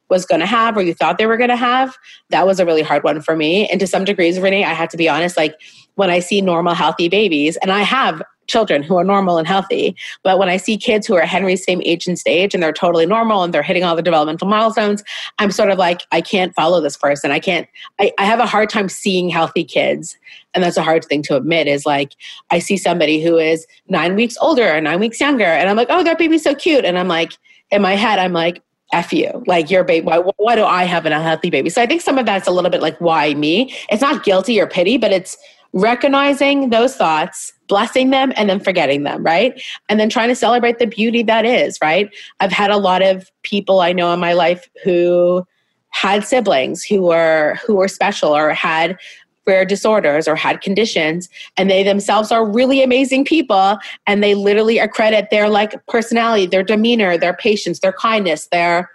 was going to have or you thought they were going to have. That was a really hard one for me. And to some degrees, Renee, I had to be honest, like when I see normal, healthy babies, and I have children who are normal and healthy. But when I see kids who are Henry's same age and stage and they're totally normal and they're hitting all the developmental milestones, I'm sort of like, I can't follow this person. I can't, I, I have a hard time seeing healthy kids. And that's a hard thing to admit is like, I see somebody who is nine weeks older or nine weeks younger. And I'm like, oh, that baby's so cute. And I'm like, in my head, I'm like, F you, like your baby. Why, why do I have an unhealthy baby? So I think some of that's a little bit like, why me? It's not guilty or pity, but it's recognizing those thoughts blessing them and then forgetting them, right? And then trying to celebrate the beauty that is, right? I've had a lot of people I know in my life who had siblings who were who were special or had rare disorders or had conditions and they themselves are really amazing people and they literally accredit their like personality their demeanor their patience their kindness their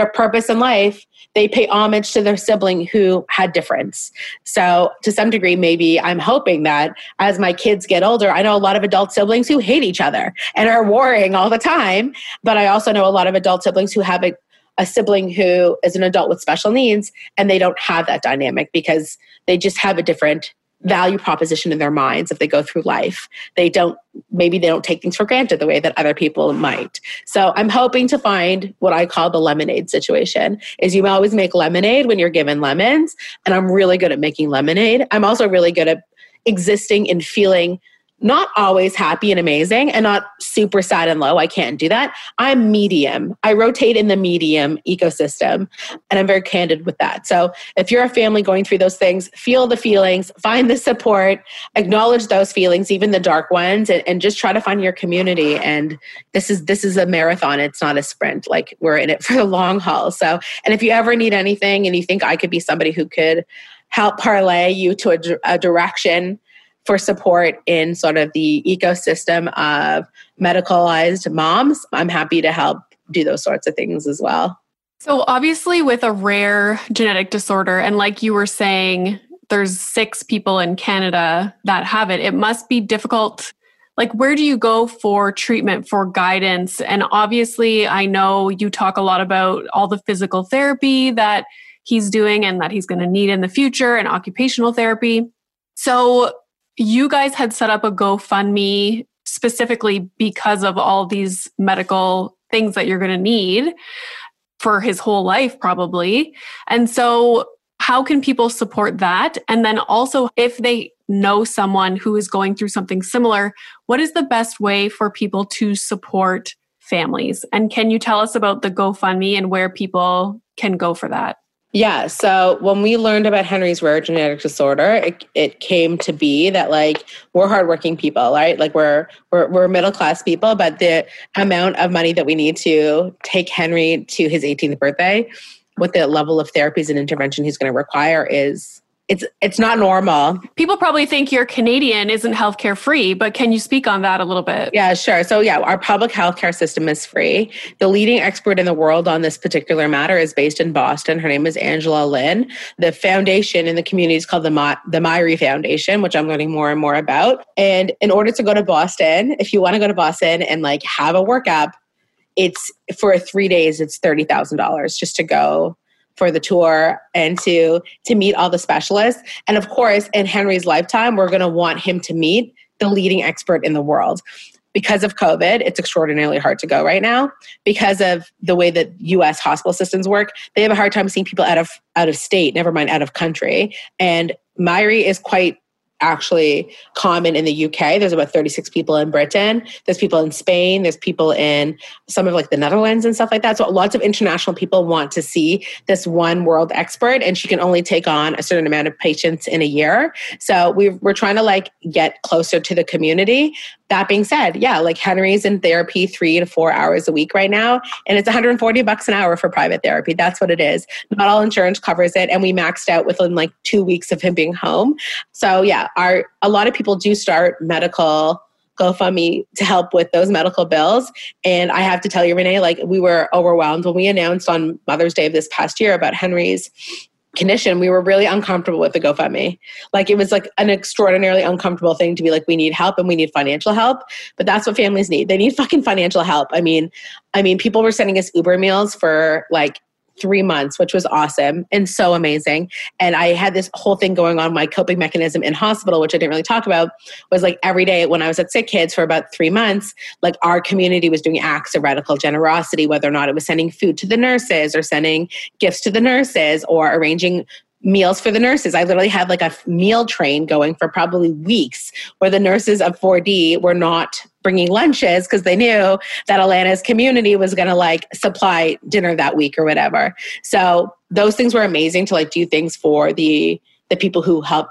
their purpose in life they pay homage to their sibling who had difference. So, to some degree, maybe I'm hoping that as my kids get older, I know a lot of adult siblings who hate each other and are warring all the time. But I also know a lot of adult siblings who have a, a sibling who is an adult with special needs and they don't have that dynamic because they just have a different value proposition in their minds if they go through life. They don't, maybe they don't take things for granted the way that other people might. So I'm hoping to find what I call the lemonade situation is you always make lemonade when you're given lemons. And I'm really good at making lemonade. I'm also really good at existing and feeling not always happy and amazing and not super sad and low. I can't do that. I'm medium. I rotate in the medium ecosystem and I'm very candid with that. So if you're a family going through those things, feel the feelings, find the support, acknowledge those feelings, even the dark ones, and, and just try to find your community. And this is this is a marathon. It's not a sprint. Like we're in it for the long haul. So and if you ever need anything and you think I could be somebody who could help parlay you to a, a direction for support in sort of the ecosystem of medicalized moms, I'm happy to help do those sorts of things as well. So, obviously, with a rare genetic disorder, and like you were saying, there's six people in Canada that have it, it must be difficult. Like, where do you go for treatment, for guidance? And obviously, I know you talk a lot about all the physical therapy that he's doing and that he's going to need in the future and occupational therapy. So, you guys had set up a GoFundMe specifically because of all these medical things that you're going to need for his whole life, probably. And so, how can people support that? And then also, if they know someone who is going through something similar, what is the best way for people to support families. And can you tell us about the GoFundMe and where people can go for that? Yeah. So when we learned about Henry's rare genetic disorder, it, it came to be that like we're hardworking people, right? Like we're we're we're middle class people, but the amount of money that we need to take Henry to his 18th birthday, with the level of therapies and intervention he's going to require, is it's it's not normal. People probably think you're Canadian isn't healthcare free, but can you speak on that a little bit? Yeah, sure. So yeah, our public healthcare system is free. The leading expert in the world on this particular matter is based in Boston. Her name is Angela Lin. The foundation in the community is called the Ma- the Myhre Foundation, which I'm learning more and more about. And in order to go to Boston, if you want to go to Boston and like have a workup, it's for 3 days it's $30,000 just to go for the tour and to to meet all the specialists. And of course in henry's lifetime we're going to want him to meet the leading expert in the world. Because of covid it's extraordinarily hard to go right now. Because of the way that us hospital systems work they have a hard time seeing people out of out of state never mind out of country. And Myhre is quite actually common in the UK. There's about 36 people in Britain. There's people in Spain. There's people in some of like the Netherlands and stuff like that. So lots of international people want to see this one world expert, and she can only take on a certain amount of patients in a year. So we we're trying to like get closer to the community that being said, yeah, like Henry's in therapy three to four hours a week right now, and it's 140 bucks an hour for private therapy. That's what it is. Not all insurance covers it, and we maxed out within like two weeks of him being home. So yeah, our a lot of people do start medical GoFundMe to help with those medical bills. And I have to tell you, Renee, like we were overwhelmed when we announced on Mother's Day of this past year about Henry's condition, we were really uncomfortable with the GoFundMe. Like it was like an extraordinarily uncomfortable thing to be like, we need help and we need financial help. But that's what families need. They need fucking financial help. I mean, I mean, people were sending us Uber meals for like three months, which was awesome and so amazing. And I had this whole thing going on. My coping mechanism in hospital, which I didn't really talk about, was like every day when I was at Sick Kids for about three months, like our community was doing acts of radical generosity, whether or not it was sending food to the nurses or sending gifts to the nurses or arranging meals for the nurses. I literally had like a meal train going for probably weeks where the nurses of 4D were not bringing lunches because they knew that Alana's community was going to like supply dinner that week or whatever. So those things were amazing to like do things for the the people who help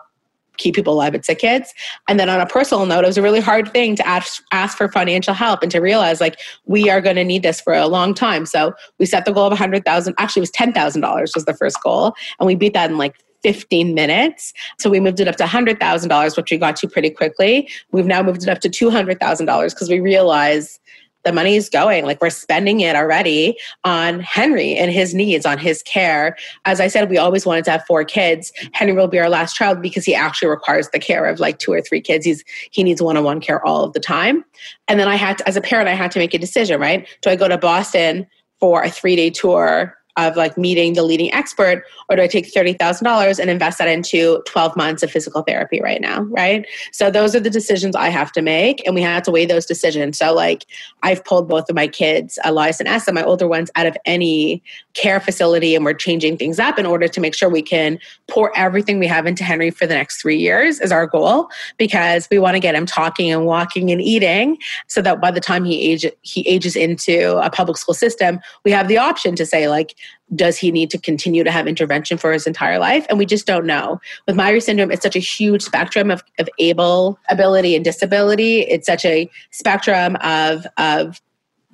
keep people alive at sick kids. And then on a personal note, it was a really hard thing to ask, ask for financial help and to realize like we are going to need this for a long time. So we set the goal of a hundred thousand. Actually, it was ten thousand dollars was the first goal, and we beat that in like 15 minutes. So we moved it up to $100,000, which we got to pretty quickly. We've now moved it up to $200,000 because we realize the money is going like we're spending it already on henry and his needs on his care. As i said we always wanted to have four kids. Henry will be our last child because he actually requires the care of like two or three kids. He's he needs one-on-one care all of the time. And then i had to, as a parent i had to make a decision right? Do i go to boston for a three-day tour of like meeting the leading expert or do i take $30000 and invest that into 12 months of physical therapy right now right? So those are the decisions i have to make and we have to weigh those decisions. So like i've pulled both of my kids uh, elias and essa my older ones out of any care facility and we're changing things up in order to make sure we can pour everything we have into henry for the next three years is our goal because we want to get him talking and walking and eating so that by the time he age he ages into a public school system we have the option to say like does he need to continue to have intervention for his entire life? And we just don't know. With Myhre syndrome, it's such a huge spectrum of, of able ability and disability. It's such a spectrum of, of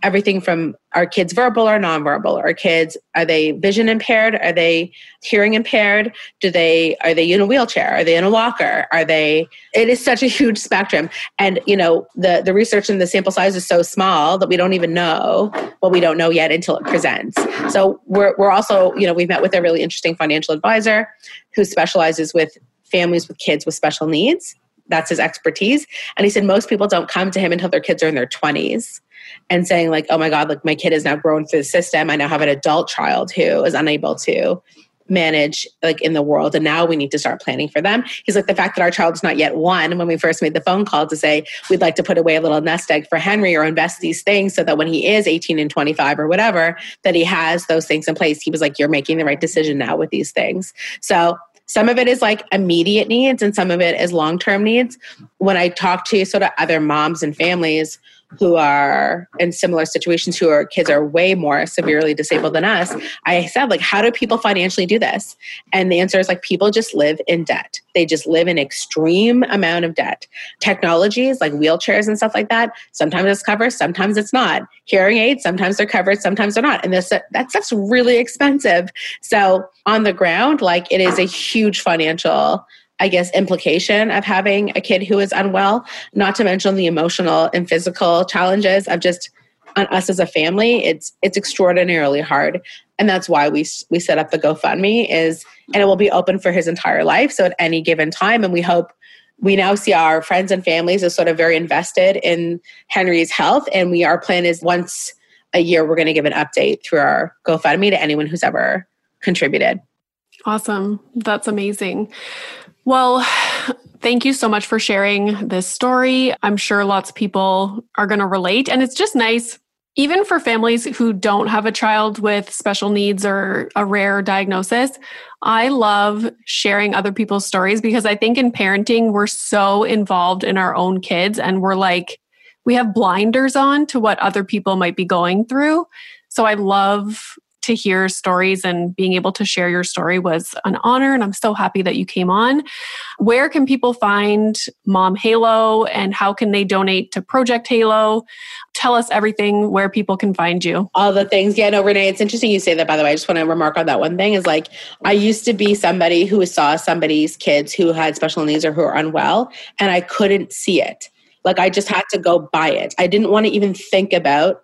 everything from are kids verbal or nonverbal? Are kids are they vision impaired? Are they hearing impaired? Do they are they in a wheelchair? Are they in a walker? Are they it is such a huge spectrum. And you know the the research and the sample size is so small that we don't even know what we don't know yet until it presents. So we're, we're also you know we've met with a really interesting financial advisor who specializes with families with kids with special needs that's his expertise. And he said most people don't come to him until their kids are in their 20s and saying like oh my god like my kid is now grown through the system. I now have an adult child who is unable to manage like in the world. And now we need to start planning for them. He's like the fact that our child's not yet one when we first made the phone call to say we'd like to put away a little nest egg for henry or invest these things so that when he is 18 and 25 or whatever that he has those things in place. He was like you're making the right decision now with these things. So some of it is like immediate needs and some of it is long term needs. When i talk to sort of other moms and families who are in similar situations who are kids are way more severely disabled than us i said like how do people financially do this? And the answer is like people just live in debt. They just live in extreme amount of debt. Technologies like wheelchairs and stuff like that sometimes it's covered sometimes it's not. Hearing aids sometimes they're covered sometimes they're not. And this that stuff's really expensive. So on the ground like it is a huge financial I guess, implication of having a kid who is unwell, not to mention the emotional and physical challenges of just on us as a family. It's it's extraordinarily hard. And that's why we we set up the GoFundMe is and it will be open for his entire life. So at any given time, and we hope we now see our friends and families as sort of very invested in Henry's health. And we our plan is once a year we're going to give an update through our GoFundMe to anyone who's ever contributed. Awesome. That's amazing. Well, thank you so much for sharing this story. I'm sure lots of people are going to relate. And it's just nice, even for families who don't have a child with special needs or a rare diagnosis. I love sharing other people's stories because I think in parenting, we're so involved in our own kids and we're like, we have blinders on to what other people might be going through. So I love to hear stories and being able to share your story was an honor. And I'm so happy that you came on. Where can people find Mom Halo and how can they donate to Project Halo? Tell us everything where people can find you. All the things. Yeah, no, Renee, it's interesting you say that, by the way. I just want to remark on that one thing is like, I used to be somebody who saw somebody's kids who had special needs or who are unwell, and I couldn't see it. Like, I just had to go buy it. I didn't want to even think about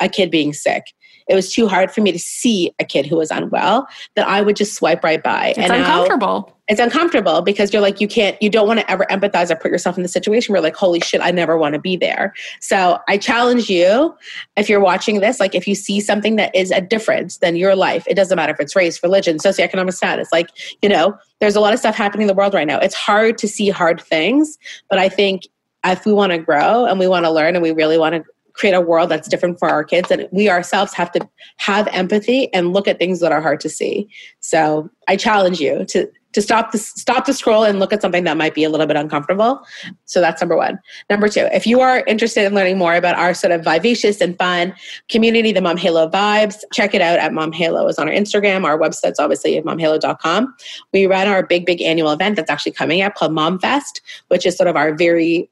a kid being sick it was too hard for me to see a kid who was unwell that I would just swipe right by. It's and uncomfortable. It's uncomfortable because you're like, you can't, you don't want to ever empathize or put yourself in the situation where like, holy shit, I never want to be there. So I challenge you, if you're watching this, like if you see something that is a difference than your life, it doesn't matter if it's race, religion, socioeconomic status, like, you know, there's a lot of stuff happening in the world right now. It's hard to see hard things, but I think if we want to grow and we want to learn and we really want to create a world that's different for our kids and we ourselves have to have empathy and look at things that are hard to see. So i challenge you to to stop the stop the scroll and look at something that might be a little bit uncomfortable. So that's number one. Number two if you are interested in learning more about our sort of vivacious and fun community the mom halo vibes check it out at mom halo is on our instagram. Our website's obviously at momhalo.com we run our big big annual event that's actually coming up called mom fest which is sort of our very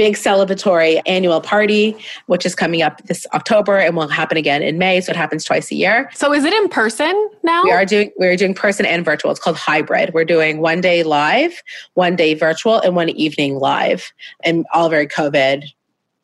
big celebratory annual party, which is coming up this October and will happen again in May. So it happens twice a year. So is it in person now? We are doing we are doing person and virtual. It's called hybrid. We're doing one day live, one day virtual, and one evening live, and all very COVID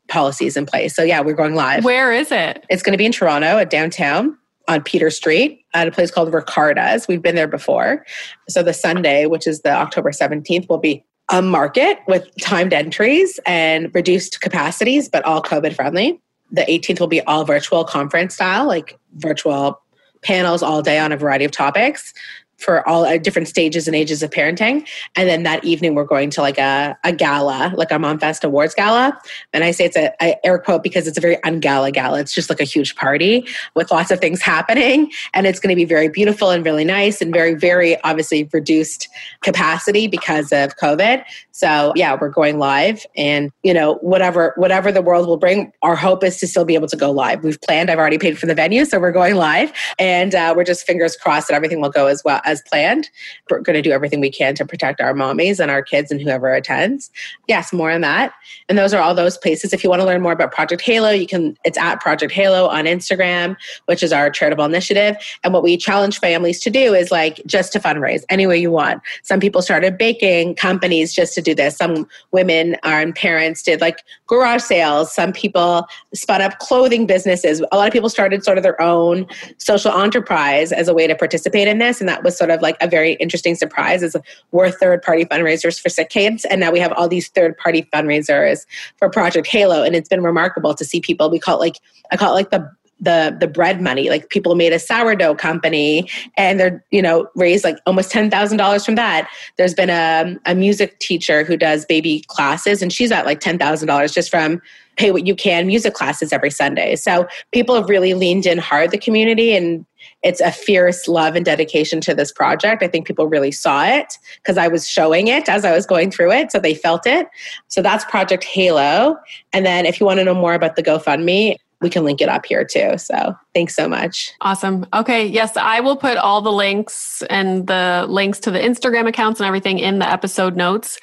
policies in place. So yeah, we're going live. Where is it? It's going to be in Toronto at downtown on Peter Street at a place called Ricarda's. We've been there before. So the Sunday, which is the October 17th, will be a market with timed entries and reduced capacities, but all COVID friendly. The 18th will be all virtual conference style, like virtual panels all day on a variety of topics for all uh, different stages and ages of parenting. And then that evening, we're going to like a, a gala, like a Mom Fest Awards gala. And I say it's a air quote because it's a very ungala gala. It's just like a huge party with lots of things happening. And it's going to be very beautiful and really nice and very, very obviously reduced capacity because of COVID. So yeah, we're going live and you know, whatever, whatever the world will bring, our hope is to still be able to go live. We've planned, I've already paid for the venue. So we're going live and uh, we're just fingers crossed that everything will go as well as planned. We're going to do everything we can to protect our mommies and our kids and whoever attends. Yes, more on that. And those are all those places. If you want to learn more about Project Halo, you can, it's at Project Halo on Instagram, which is our charitable initiative. And what we challenge families to do is like just to fundraise any way you want. Some people started baking companies just to do this. Some women and parents did like garage sales. Some people spun up clothing businesses. A lot of people started sort of their own social enterprise as a way to participate in this. And that was sort of like a very interesting surprise is we're third party fundraisers for sick kids. And now we have all these third party fundraisers for project halo. And it's been remarkable to see people we call it like i call it like the the the bread money. Like people made a sourdough company and they're you know raised like almost $10000 from that. There's been a, a music teacher who does baby classes and she's at like $10000 just from pay what you can music classes every sunday. So people have really leaned in hard the community and it's a fierce love and dedication to this project. I think people really saw it because I was showing it as I was going through it. So they felt it. So that's Project Halo. And then if you want to know more about the GoFundMe, we can link it up here too. So thanks so much. Awesome. Okay. Yes, I will put all the links and the links to the Instagram accounts and everything in the episode notes.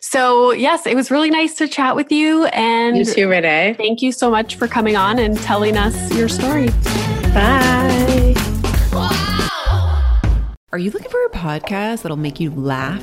So, yes, it was really nice to chat with you. And you too, Renee. Thank you so much for coming on and telling us your story. Bye. Are you looking for a podcast that'll make you laugh?